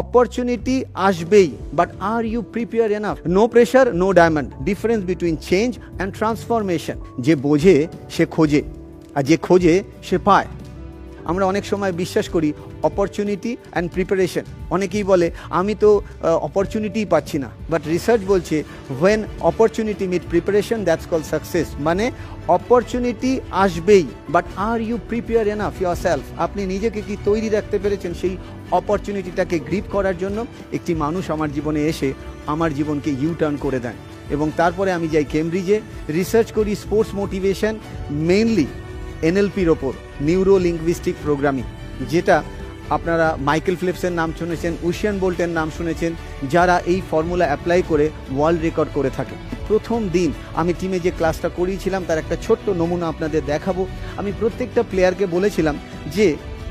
Opportunity আসবেই but are you prepare enough no pressure no diamond difference between change and transformation যে বোঝে, সে খোঁজে, আর যে খোঁজে, সে পায়। আমরা অনেক সময় বিশ্বাস করি অপরচুনিটি অ্যান্ড প্রিপারেশন অনেকেই বলে, আমি তো অপরচুনিটিই পাচ্ছি না। বাট রিসার্চ বলছে when opportunity meet preparation that's call success মানে অপরচুনিটি আসবেই but are you prepare enough yourself আপনি নিজেকে কি তৈরি রাখতে পেরেছেন সেই অপরচুনিটিটাকে গ্রিপ করার জন্য? একটি মানুষ আমার জীবনে এসে আমার জীবনকে ইউ টার্ন করে দেন এবং তারপরে আমি যাই কেমব্রিজে রিসার্চ করি স্পোর্টস মোটিভেশন মেইনলি এনএলপির ওপর। নিউরো লিঙ্গুইস্টিক প্রোগ্রামিং, যেটা আপনারা মাইকেল ফিলিপসের নাম শুনেছেন, উশিয়ান বোল্টের নাম শুনেছেন, যারা এই ফর্মুলা অ্যাপ্লাই করে ওয়ার্ল্ড রেকর্ড করে থাকে। প্রথম দিন আমি টিমে যে ক্লাসটা করিয়েছিলাম, তার একটা ছোট্ট নমুনা আপনাদের দেখাবো। আমি প্রত্যেকটা প্লেয়ারকে বলেছিলাম যে,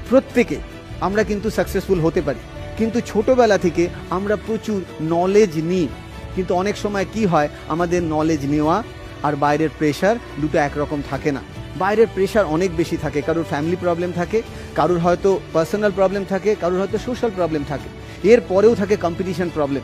প্রত্যেকে আমরা কিন্তু সাকসেসফুল হতে পারি। কিন্তু ছোটবেলা থেকে আমরা প্রচুর নলেজ নিই। কিন্তু অনেক সময় কি হয়, আমাদের নলেজ নেওয়া আর বাইরের প্রেশার দুটো একরকম থাকে না। বাইরের প্রেশার অনেক বেশি থাকে, কারোর ফ্যামিলি প্রবলেম থাকে, কারোর হয়তো পার্সোনাল প্রবলেম থাকে, কারোর হয়তো সোশ্যাল প্রবলেম থাকে, এর পরেও থাকে কম্পিটিশন প্রবলেম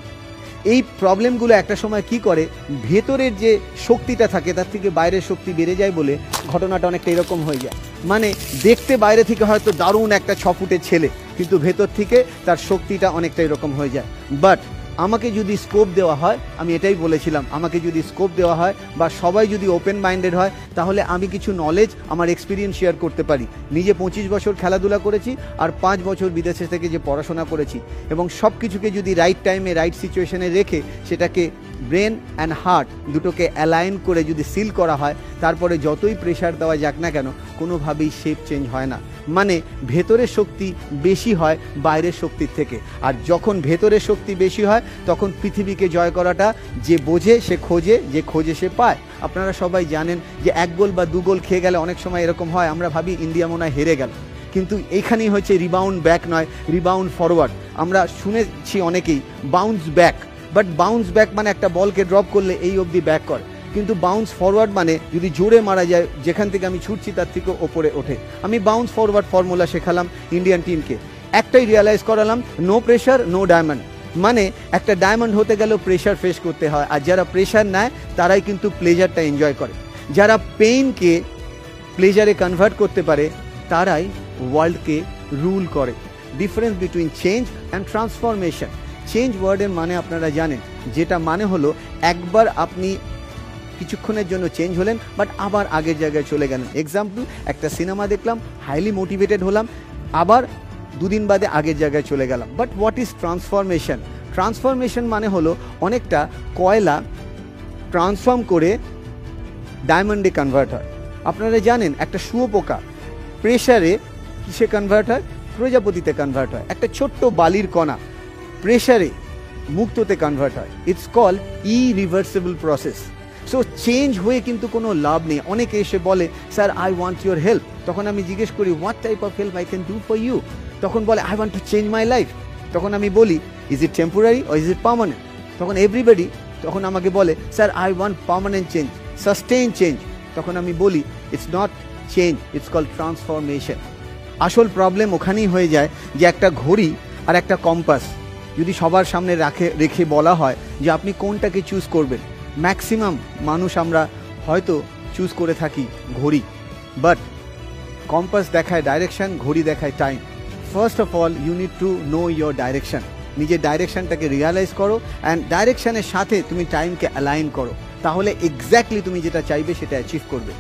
এই প্রবলেমগুলো একটা সময় কি করে? ভেতরের যে শক্তিটা থাকে, তার থেকে বাইরের শক্তি বেড়ে যায় বলে ঘটনাটা অনেকটা এরকম হয়ে যায়। মানে দেখতে বাইরে থেকে হয়তো দারুণ একটা ছ ফুটের ছেলে, কিন্তু ভেতর থেকে তার শক্তিটা অনেকটা এরকম হয়ে যায়। বাট আমাকে যদি স্কোপ দেওয়া হয়, আমি এটাই বলেছিলাম, আমাকে যদি স্কোপ দেওয়া হয় বা সবাই যদি ওপেন মাইন্ডেড হয়, তাহলে আমি কিছু নলেজ আমার এক্সপিরিয়েন্স শেয়ার করতে পারি। নিজে পঁচিশ বছর খেলাধুলা করেছি আর পাঁচ বছর বিদেশে থেকে যে পড়াশোনা করেছি এবং সব কিছুকে যদি রাইট টাইমে রাইট সিচুয়েশনে রেখে সেটাকে ব্রেন অ্যান্ড হার্ট দুটোকে অ্যালাইন করে যদি সিল করা হয়, তারপরে যতই প্রেশার দেওয়া যাক না কেন, কোনোভাবেই শেপ চেঞ্জ হয় না। মানে ভেতরের শক্তি বেশি হয় বাইরের শক্তির থেকে। আর যখন ভেতরের শক্তি বেশি হয়, তখন পৃথিবীকে জয় করাটা যে বোঝে, সে খোঁজে, যে খোঁজে সে পায়। আপনারা সবাই জানেন যে এক গোল বা দু গোল খেয়ে গেলে অনেক সময় এরকম হয়, আমরা ভাবি ইন্ডিয়া মনে হেরে গেল। কিন্তু এইখানেই হচ্ছে রিবাউন্ড ব্যাক নয় রিবাউন্ড ফরওয়ার্ড আমরা শুনেছি অনেকেই bounce back but bounce back মানে একটা বলকে ড্রপ করলে এই অবধি ব্যাক করে। কিন্তু বাউন্স ফরওয়ার্ড মানে যদি জোরে মারা যায়, যেখান থেকে আমি ছুটছি তার থেকে ওপরে ওঠে। আমি বাউন্স ফরওয়ার্ড ফর্মুলা শেখালাম ইন্ডিয়ান টিমকে একটাই রিয়ালাইজ করালাম নো প্রেশার নো ডায়মন্ড মানে একটা ডায়মন্ড হতে গেলেও প্রেশার ফেস করতে হয়। আর যারা প্রেশার নেয়, তারাই কিন্তু প্লেজারটা এনজয় করে। যারা পেইনকে প্লেজারে কনভার্ট করতে পারে, তারাই ওয়ার্ল্ডকে রুল করে। Difference between change and transformation change ওয়ার্ডের মানে আপনারা জানেন, যেটা মানে হলো একবার আপনি কিছুক্ষণের জন্য চেঞ্জ হলেন বাট আবার আগের জায়গায় চলে গেলেন। এক্সাম্পল একটা সিনেমা দেখলাম হাইলি মোটিভেটেড হলাম, আবার দুদিন বাদে আগের জায়গায় চলে গেলাম। But what is transformation transformation মানে হলো অনেকটা কয়লা ট্রান্সফর্ম করে ডায়মন্ডে কনভার্ট হয়। আপনারা জানেন, একটা শুয়োপোকা প্রেশারে কিসে কনভার্ট হয়? প্রজাপতিতে কনভার্ট হয়। একটা ছোট্ট বালির কণা। প্রেশারে মুক্ততে কনভার্ট হয়। It's call irreversible process so change হয়ে কিন্তু কোনো লাভ নেই। অনেকে এসে বলে, sir I want your help তখন আমি জিজ্ঞেস করি what type of help I can do for you তখন বলে I want to change my life তখন আমি বলি is it temporary or is it permanent তখন এভরিবডি তখন আমাকে বলে sir I want permanent change sustain change তখন আমি বলি it's not change it's call transformation আসল প্রবলেম ওখানেই হয়ে যায় যে একটা ঘড়ি আর একটা কম্পাস যদি সবার সামনে রাখে, রেখে বলা হয় যে আপনি কোনটাকে চুজ করবেন ম্যাক্সিমাম মানুষ আমরা হয়তো চুজ করে থাকি ঘড়ি। বাট কম্পাস দেখায় ডাইরেকশন ঘড়ি দেখায় time first of all you need to know your direction নিজের ডাইরেকশানটাকে রিয়ালাইজ করো অ্যান্ড ডাইরেকশানের সাথে তুমি টাইমকে অ্যালাইন করো। তাহলে এক্স্যাক্টলি তুমি যেটা চাইবে সেটা অ্যাচিভ করবে।